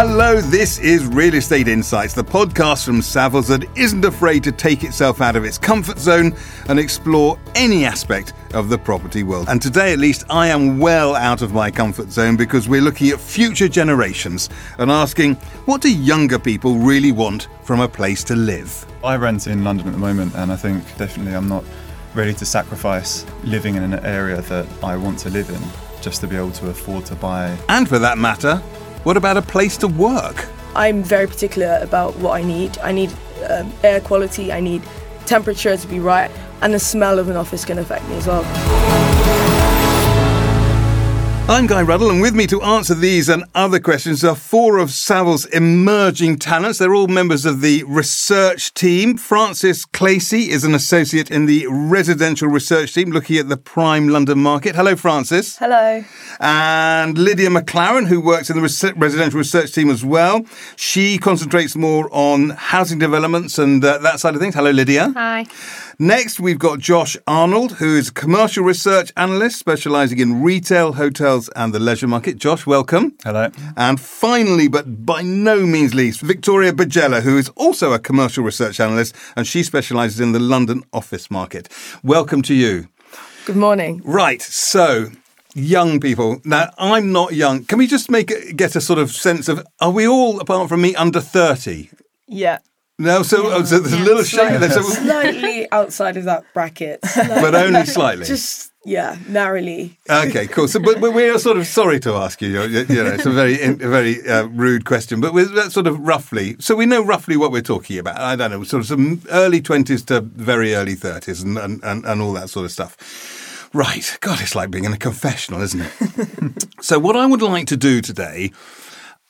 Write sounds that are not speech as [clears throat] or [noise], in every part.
Hello, this is Real Estate Insights, the podcast from Savills that isn't afraid to take itself out of its comfort zone and explore any aspect of the property world. And today, at least, I am well out of my comfort zone because we're looking at future generations and asking what do younger people really want from a place to live? I rent in London at the moment, and I think definitely I'm not ready to sacrifice living in an area that I want to live in just to be able to afford to buy. And for that matter, what about a place to work? I'm very particular about what I need. I need um, air quality, I need temperature to be right, and the smell of an office can affect me as well. I'm Guy Ruddle, and with me to answer these and other questions are four of Savills' emerging talents. They're all members of the research team. Frances Clacy is an associate in the residential research team looking at the prime London market. Hello, Francis. Hello. And Lydia McLaren, who works in the res- residential research team as well. She concentrates more on housing developments and uh, that side of things. Hello, Lydia. Hi. Next, we've got Josh Arnold, who is a commercial research analyst specializing in retail, hotels, and the leisure market. Josh, welcome. Hello. And finally, but by no means least, Victoria Bajella, who is also a commercial research analyst, and she specializes in the London office market. Welcome to you. Good morning. Right, so young people. Now, I'm not young. Can we just make get a sort of sense of are we all, apart from me, under 30? Yeah. No, so, oh, so there's a little shake there, so, Slightly outside of that bracket. but only slightly. Just, yeah, narrowly. Okay, cool. So, but, but we are sort of sorry to ask you. You know, it's a very, a very uh, rude question, but with that sort of roughly. So we know roughly what we're talking about. I don't know, sort of some early twenties to very early thirties, and, and and and all that sort of stuff. Right. God, it's like being in a confessional, isn't it? [laughs] so what I would like to do today.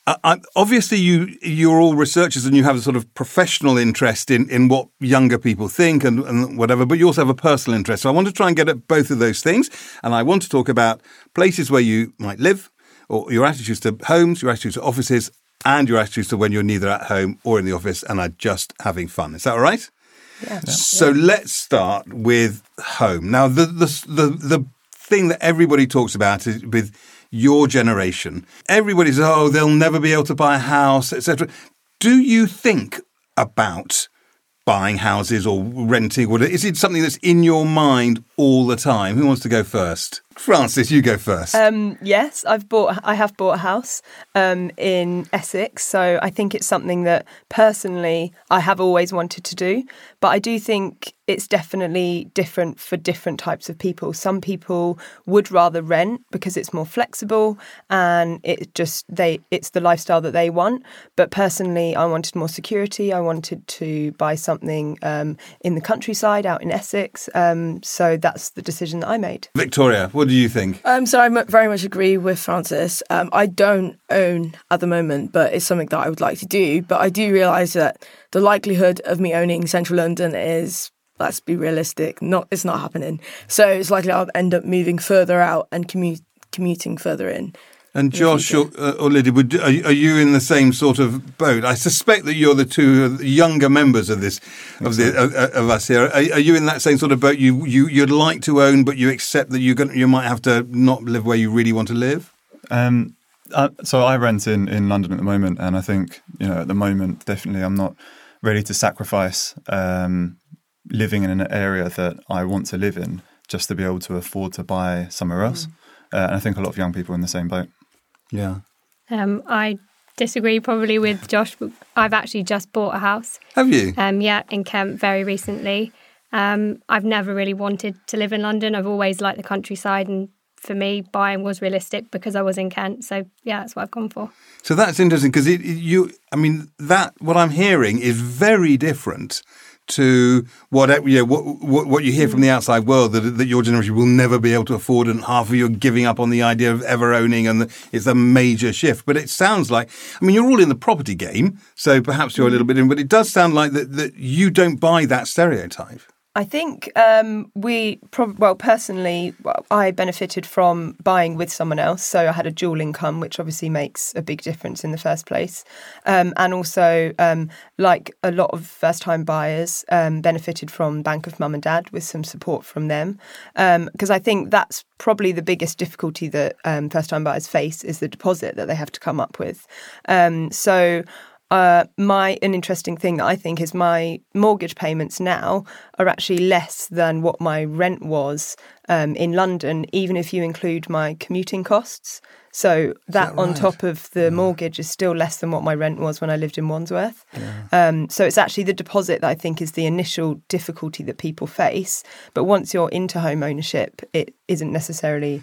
I, I, obviously, you you're all researchers and you have a sort of professional interest in, in what younger people think and, and whatever, but you also have a personal interest. So I want to try and get at both of those things, and I want to talk about places where you might live, or your attitudes to homes, your attitudes to offices, and your attitudes to when you're neither at home or in the office and are just having fun. Is that all right? Yeah. So let's start with home. Now, the the the, the thing that everybody talks about is with your generation. Everybody says, "Oh, they'll never be able to buy a house, etc." Do you think about buying houses or renting? Is it something that's in your mind all the time? Who wants to go first? Frances, you go first. Um, yes, I've bought. I have bought a house um, in Essex, so I think it's something that personally I have always wanted to do. But I do think it's definitely different for different types of people. Some people would rather rent because it's more flexible and it just they it's the lifestyle that they want. But personally, I wanted more security. I wanted to buy something um, in the countryside, out in Essex. Um, so that's the decision that I made. Victoria, what do you think? Um, so I very much agree with Frances. Um, I don't own at the moment, but it's something that I would like to do. But I do realise that the likelihood of me owning central London is, let's be realistic, not it's not happening. So it's likely I'll end up moving further out and commute, commuting further in. And Josh or, uh, or Lydia, would, are, you- are you in the same sort of boat? I suspect that you're the two younger members of this of the of, of us here. Are, are you in that same sort of boat? You you you'd like to own, but you accept that you going you might have to not live where you really want to live. Um, uh, so I rent in, in London at the moment, and I think you know at the moment definitely I'm not ready to sacrifice um, living in an area that I want to live in just to be able to afford to buy somewhere else. Uh, and I think a lot of young people are in the same boat. Yeah. Um, I disagree probably with [laughs] Josh. I've actually just bought a house. Have you? Um, yeah, in Kent very recently. Um, I've never really wanted to live in London. I've always liked the countryside, and for me, buying was realistic because I was in Kent. So yeah, that's what I've gone for. So that's interesting because you, I mean, that what I'm hearing is very different to what you know, what, what what you hear from the outside world that that your generation will never be able to afford, and half of you are giving up on the idea of ever owning, and the, it's a major shift. But it sounds like, I mean, you're all in the property game, so perhaps you're a little mm. bit in, but it does sound like that that you don't buy that stereotype. I think um, we, prob- well, personally, I benefited from buying with someone else. So I had a dual income, which obviously makes a big difference in the first place. Um, and also, um, like a lot of first time buyers, um, benefited from Bank of Mum and Dad with some support from them. Because I think that's probably the biggest difficulty that um, first time buyers face is the deposit that they have to come up with. Um, so, uh, my an interesting thing that I think is my mortgage payments now are actually less than what my rent was um, in London, even if you include my commuting costs. So that, that on right? top of the mortgage is still less than what my rent was when I lived in Wandsworth. Um, so it's actually the deposit that I think is the initial difficulty that people face. But once you're into home ownership, it isn't necessarily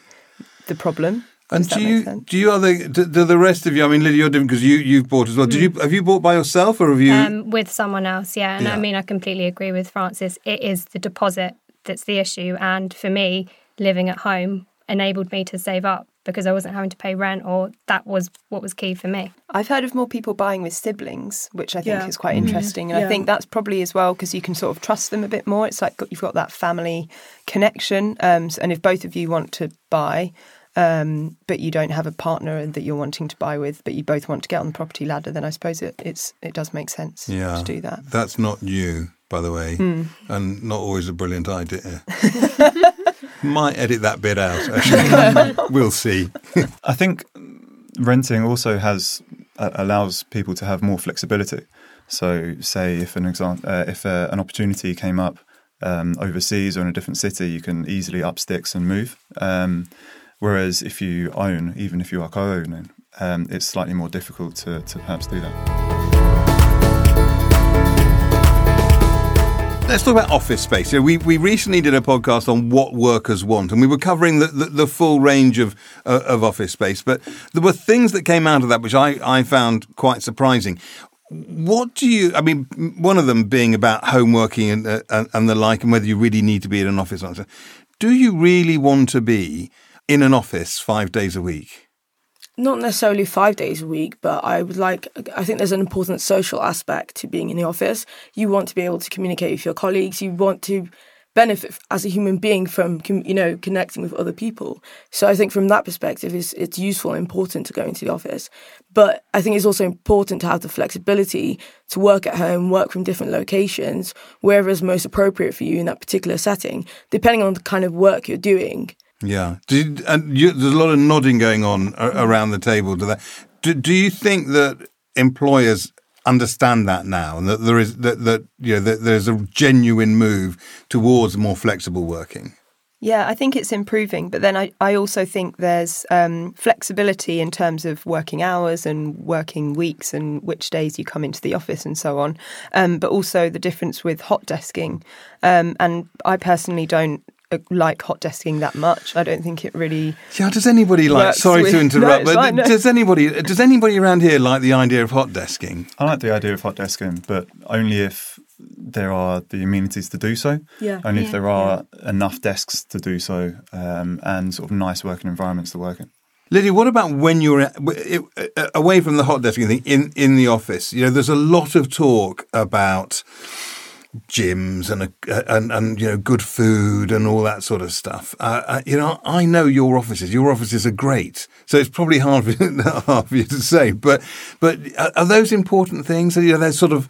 the problem. And Does that do make you sense? do you other do, do the rest of you? I mean, Lydia, you're different because you you've bought as well. Did you have you bought by yourself or have you? um, with someone else. Yeah, and Yeah. I mean, I completely agree with Frances. It is the deposit that's the issue, and for me, living at home enabled me to save up because I wasn't having to pay rent, or that was what was key for me. I've heard of more people buying with siblings, which I think Yeah. is quite interesting. And Yeah. I think that's probably as well because you can sort of trust them a bit more. It's like you've got that family connection. Um, and if both of you want to buy, um, but you don't have a partner that you're wanting to buy with, but you both want to get on the property ladder, then I suppose it, it's it does make sense yeah, to do that. That's not you, by the way, Hmm. and not always a brilliant idea. [laughs] Might edit that bit out. Actually, [laughs] we'll see. I think renting also has uh, allows people to have more flexibility. So, say if an example, uh, if uh, an opportunity came up um, overseas or in a different city, you can easily up sticks and move. Um, whereas if you own, even if you are co-owning, um, it's slightly more difficult to, to perhaps do that. Let's talk about office space. You know, we we recently did a podcast on what workers want, and we were covering the, the, the full range of uh, of office space. But there were things that came out of that which I, I found quite surprising. What do you? I mean, one of them being about home working and, uh, and and the like, and whether you really need to be in an office. Do you really want to be in an office five days a week? not necessarily five days a week, but I would like, I think there's an important social aspect to being in the office. You want to be able to communicate with your colleagues, you want to benefit as a human being from, you know, connecting with other people. So I think from that perspective, it's, it's useful and important to go into the office. But I think it's also important to have the flexibility to work at home, work from different locations, wherever is most appropriate for you in that particular setting, depending on the kind of work you're doing. Yeah, you, and you, there's a lot of nodding going on a- around the table. To that, do, do you think that employers understand that now, and that there is that, that you know that there's a genuine move towards more flexible working? Yeah, I think it's improving, but then I, I also think there's um, flexibility in terms of working hours and working weeks and which days you come into the office and so on. Um, but also the difference with hot desking. Um, and I personally don't like hot desking that much. I don't think it really. Yeah, does anybody like? Sorry with- to interrupt, No, but fine, no. does anybody does anybody around here like the idea of hot desking? I like the idea of hot desking, but only if there are the amenities to do so. Yeah. Only if there are enough desks to do so um, and sort of nice working environments to work in. Lydia, what about when you're at- uh, away from the hot desking thing in in the office? You know, there's a lot of talk about gyms and a, and and you know good food and all that sort of stuff. Uh, you know, I know your offices. Your offices are great, so it's probably hard for, [laughs] hard for you to say. But but are, are those important things? You know, they're sort of.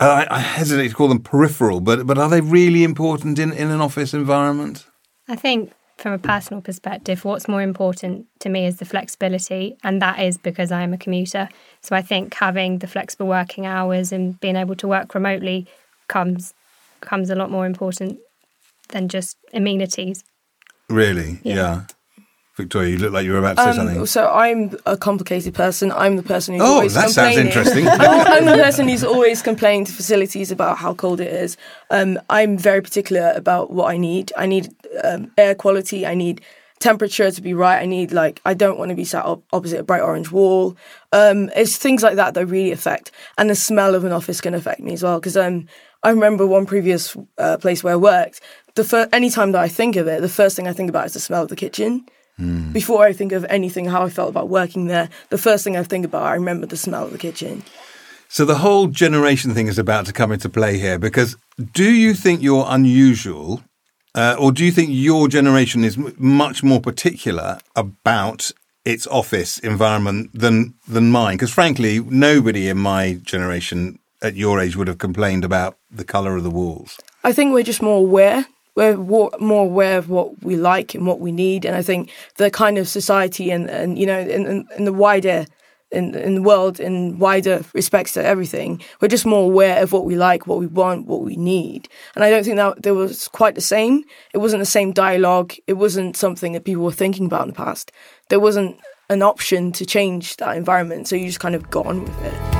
I, I hesitate to call them peripheral, but but are they really important in, in an office environment? I think from a personal perspective, what's more important to me is the flexibility, and that is because I am a commuter. So I think having the flexible working hours and being able to work remotely comes comes a lot more important than just amenities. Really? Yeah. yeah. Victoria, you look like you were about to say something. Um, so I'm a complicated person. I'm the person who's Oh, always that sounds interesting. I'm, [laughs] I'm the person who's always complaining to facilities about how cold it is. Um, I'm very particular about what I need. I need um, air quality. I need temperature to be right. I need like I don't want to be sat op- opposite a bright orange wall. Um, it's things like that that really affect, and the smell of an office can affect me as well. Because um, I remember one previous uh, place where I worked. The any time that I think of it, the first thing I think about is the smell of the kitchen. Before I think of anything, how I felt about working there, the first thing I think about, I remember the smell of the kitchen. So the whole generation thing is about to come into play here because do you think you're unusual uh, or do you think your generation is m- much more particular about its office environment than than mine? Because frankly, nobody in my generation at your age would have complained about the colour of the walls. I think we're just more aware. We're more aware of what we like and what we need, and I think the kind of society and, and you know in, in, the wider in, in the world in wider respects to everything, we're just more aware of what we like, what we want, what we need. And I don't think that there was quite the same. It wasn't the same dialogue. It wasn't something that people were thinking about in the past. There wasn't an option to change that environment, so you just kind of got on with it.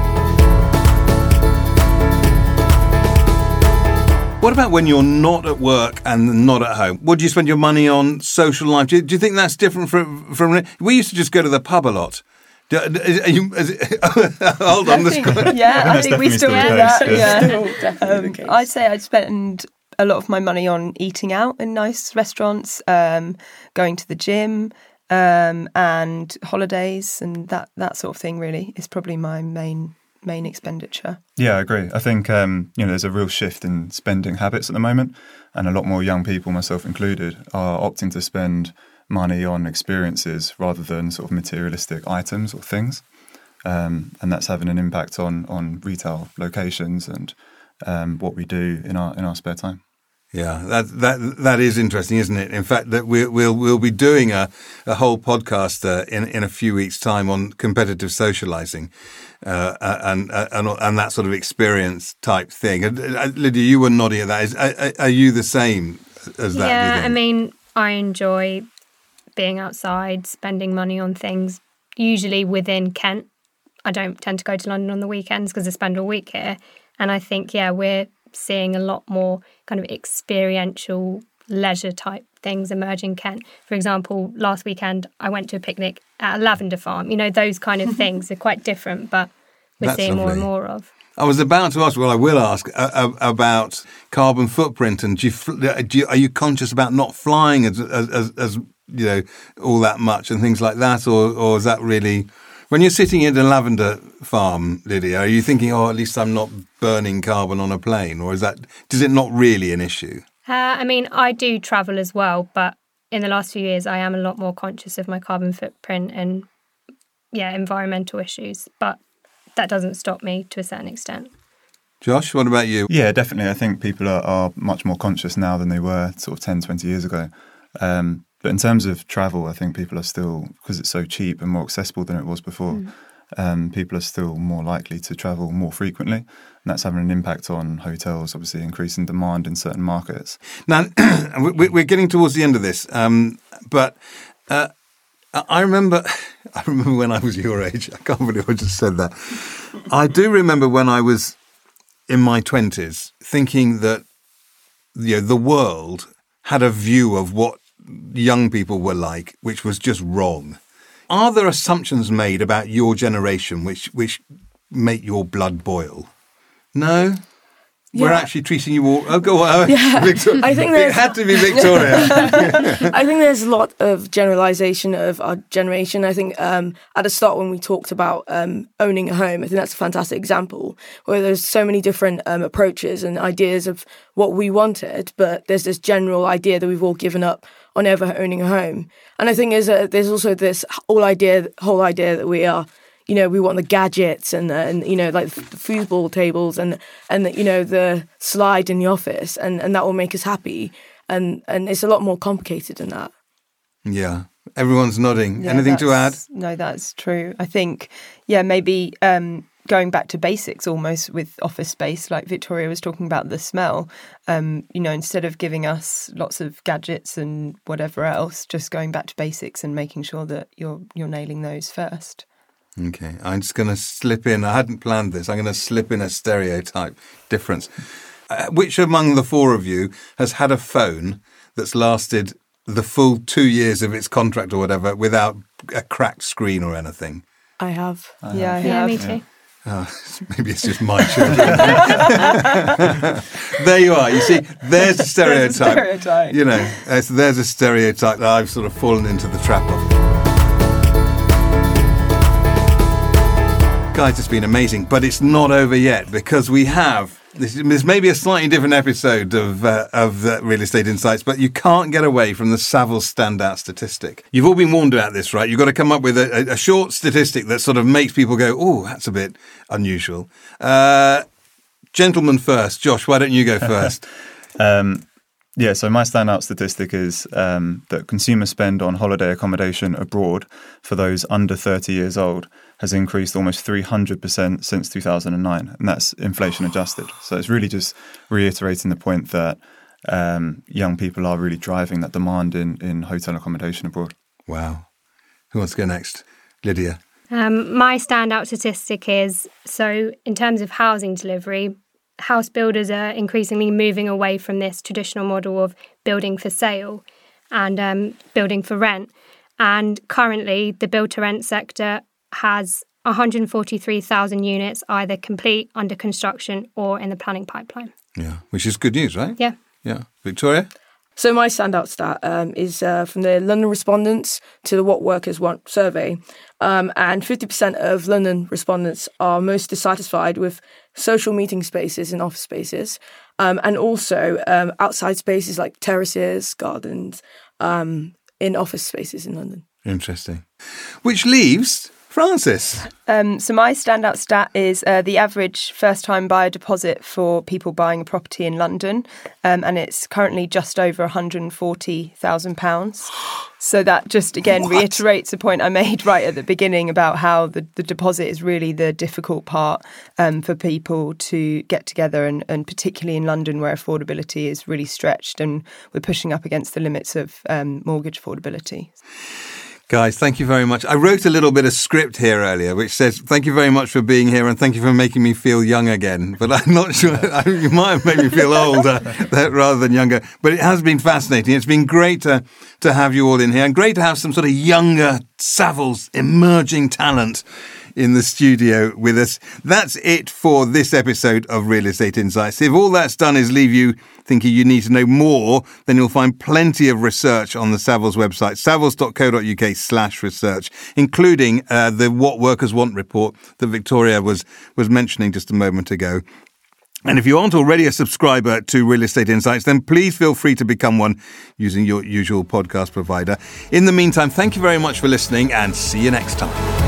What about when you're not at work and not at home? What do you spend your money on? Social life? Do you, do you think that's different from from? We used to just go to the pub a lot. Do, are you, is it, [laughs] hold on, I this think- yeah, I think we still, still do that. Case, yeah, yeah. Um, I'd say I'd spend a lot of my money on eating out in nice restaurants, um, going to the gym, um, and holidays, and that that sort of thing. Really, is probably my main main expenditure. Yeah, I agree. I think um, you know there's a real shift in spending habits at the moment, and a lot more young people, myself included, are opting to spend money on experiences rather than sort of materialistic items or things, um, and that's having an impact on on retail locations and um, what we do in our in our spare time. Yeah, that that that is interesting, isn't it? In fact, that we, we'll we'll be doing a, a whole podcast uh, in in a few weeks' time on competitive socializing, uh, and, and and that sort of experience type thing. And, uh, Lydia, you were nodding at that. Is, are, are you the same as that? yeah, I mean, I enjoy being outside, spending money on things, usually within Kent. I don't tend to go to London on the weekends because I spend all week here. And I think, yeah, we're seeing a lot more kind of experiential leisure type things emerge in Kent. For example, last weekend I went to a picnic at a lavender farm. You know, those kind of [laughs] things are quite different, but we're That's seeing more and more of. I was about to ask. Well, I will ask uh, uh, about carbon footprint, and do you, uh, do you, are you conscious about not flying as, as, as, as you know all that much and things like that, or or is that really when you're sitting at a lavender farm, Lydia? Are you thinking, oh, at least I'm not burning carbon on a plane, or is that does it not really an issue? Uh, I mean, I do travel as well, but in the last few years, I am a lot more conscious of my carbon footprint and, yeah, environmental issues. But that doesn't stop me to a certain extent. Josh, what about you? Yeah, definitely. I think people are, are much more conscious now than they were sort of 10, 20 years ago. Um, but in terms of travel, I think people are still, because it's so cheap and more accessible than it was before, um, people are still more likely to travel more frequently. And that's having an impact on hotels, obviously increasing demand in certain markets. Now, [clears throat] we- we're getting towards the end of this, um, but uh, I remember, [laughs] I remember when I was your age. I can't believe I just said that. I do remember when I was in my twenties, thinking that you know the world had a view of what young people were like, which was just wrong. Are there assumptions made about your generation which which make your blood boil? No. We're actually treating you all. Oh, go on. [laughs] Victoria. I think it had to be Victoria. [laughs] I think there's a lot of generalization of our generation. I think um, at the start when we talked about um, owning a home, I think that's a fantastic example where there's so many different um, approaches and ideas of what we wanted, but there's this general idea that we've all given up on ever owning a home. And I think there's a, there's also this whole idea, whole idea that we are you know, we want the gadgets and and you know, like the foosball tables and and you know the slide in the office, and and that will make us happy. And and it's a lot more complicated than that. yeah. Everyone's nodding. Yeah, Anything to add? No, that's true. I think, yeah, maybe um, going back to basics almost with office space, like Victoria was talking about the smell. Um, you know, instead of giving us lots of gadgets and whatever else, just going back to basics and making sure that you're you're nailing those first. Okay, I'm just going to slip in. I hadn't planned this. I'm going to slip in a stereotype difference. Uh, which among the four of you has had a phone that's lasted the full two years of its contract or whatever without a cracked screen or anything? I have. yeah, I Yeah, have. me too. Oh, [laughs] maybe it's just my children. [laughs] there you are. You see, there's a stereotype. stereotype. You know, there's a stereotype that I've sort of fallen into the trap of. Guys, it's been amazing, but it's not over yet because we have this, this may be a slightly different episode of uh, of uh, Real Estate Insights, but you can't get away from the Savills standout statistic. You've all been warned about this, right? You've got to come up with a, a short statistic that sort of makes people go, "Oh, that's a bit unusual." Uh, gentleman first, Josh. Why don't you go first? [laughs] um, yeah, so my standout statistic is um, that consumer spend on holiday accommodation abroad for those under 30 years old has increased almost 300% since 2009, and that's inflation adjusted. So it's really just reiterating the point that um, young people are really driving that demand in, in hotel accommodation abroad. Wow. Who wants to go next? Lydia. Um, my standout statistic is so, in terms of housing delivery, house builders are increasingly moving away from this traditional model of building for sale and um, building for rent. And currently, the build to rent sector has 143,000 units either complete, under construction, or in the planning pipeline. Yeah, which is good news, right? Yeah. Yeah. Victoria? So my standout stat um, is uh, from the London respondents to the What Workers Want survey, um, and 50% of London respondents are most dissatisfied with social meeting spaces and office spaces, um, and also um, outside spaces like terraces, gardens, um, in office spaces in London. Interesting. Which leaves Frances. Um, so my standout stat is uh, the average first-time buyer deposit for people buying a property in London, um, and it's currently just over one hundred forty thousand pounds. So that just again what? reiterates a point I made right at the beginning about how the, the deposit is really the difficult part um, for people to get together, and, and, particularly in London where affordability is really stretched, and we're pushing up against the limits of um, mortgage affordability. Guys, thank you very much. I wrote a little bit of script here earlier, which says, thank you very much for being here and thank you for making me feel young again. But I'm not sure, you might have made me feel older [laughs] rather than younger. But it has been fascinating. It's been great to, to have you all in here and great to have some sort of younger Savills emerging talent in the studio with us. That's it for this episode of Real Estate Insights. If all that's done is leave you thinking you need to know more, then you'll find plenty of research on the Savills website, savills.co.uk slash research, including uh, the What Workers Want report that Victoria was, was mentioning just a moment ago. And if you aren't already a subscriber to Real Estate Insights, then please feel free to become one using your usual podcast provider. In the meantime, thank you very much for listening and see you next time.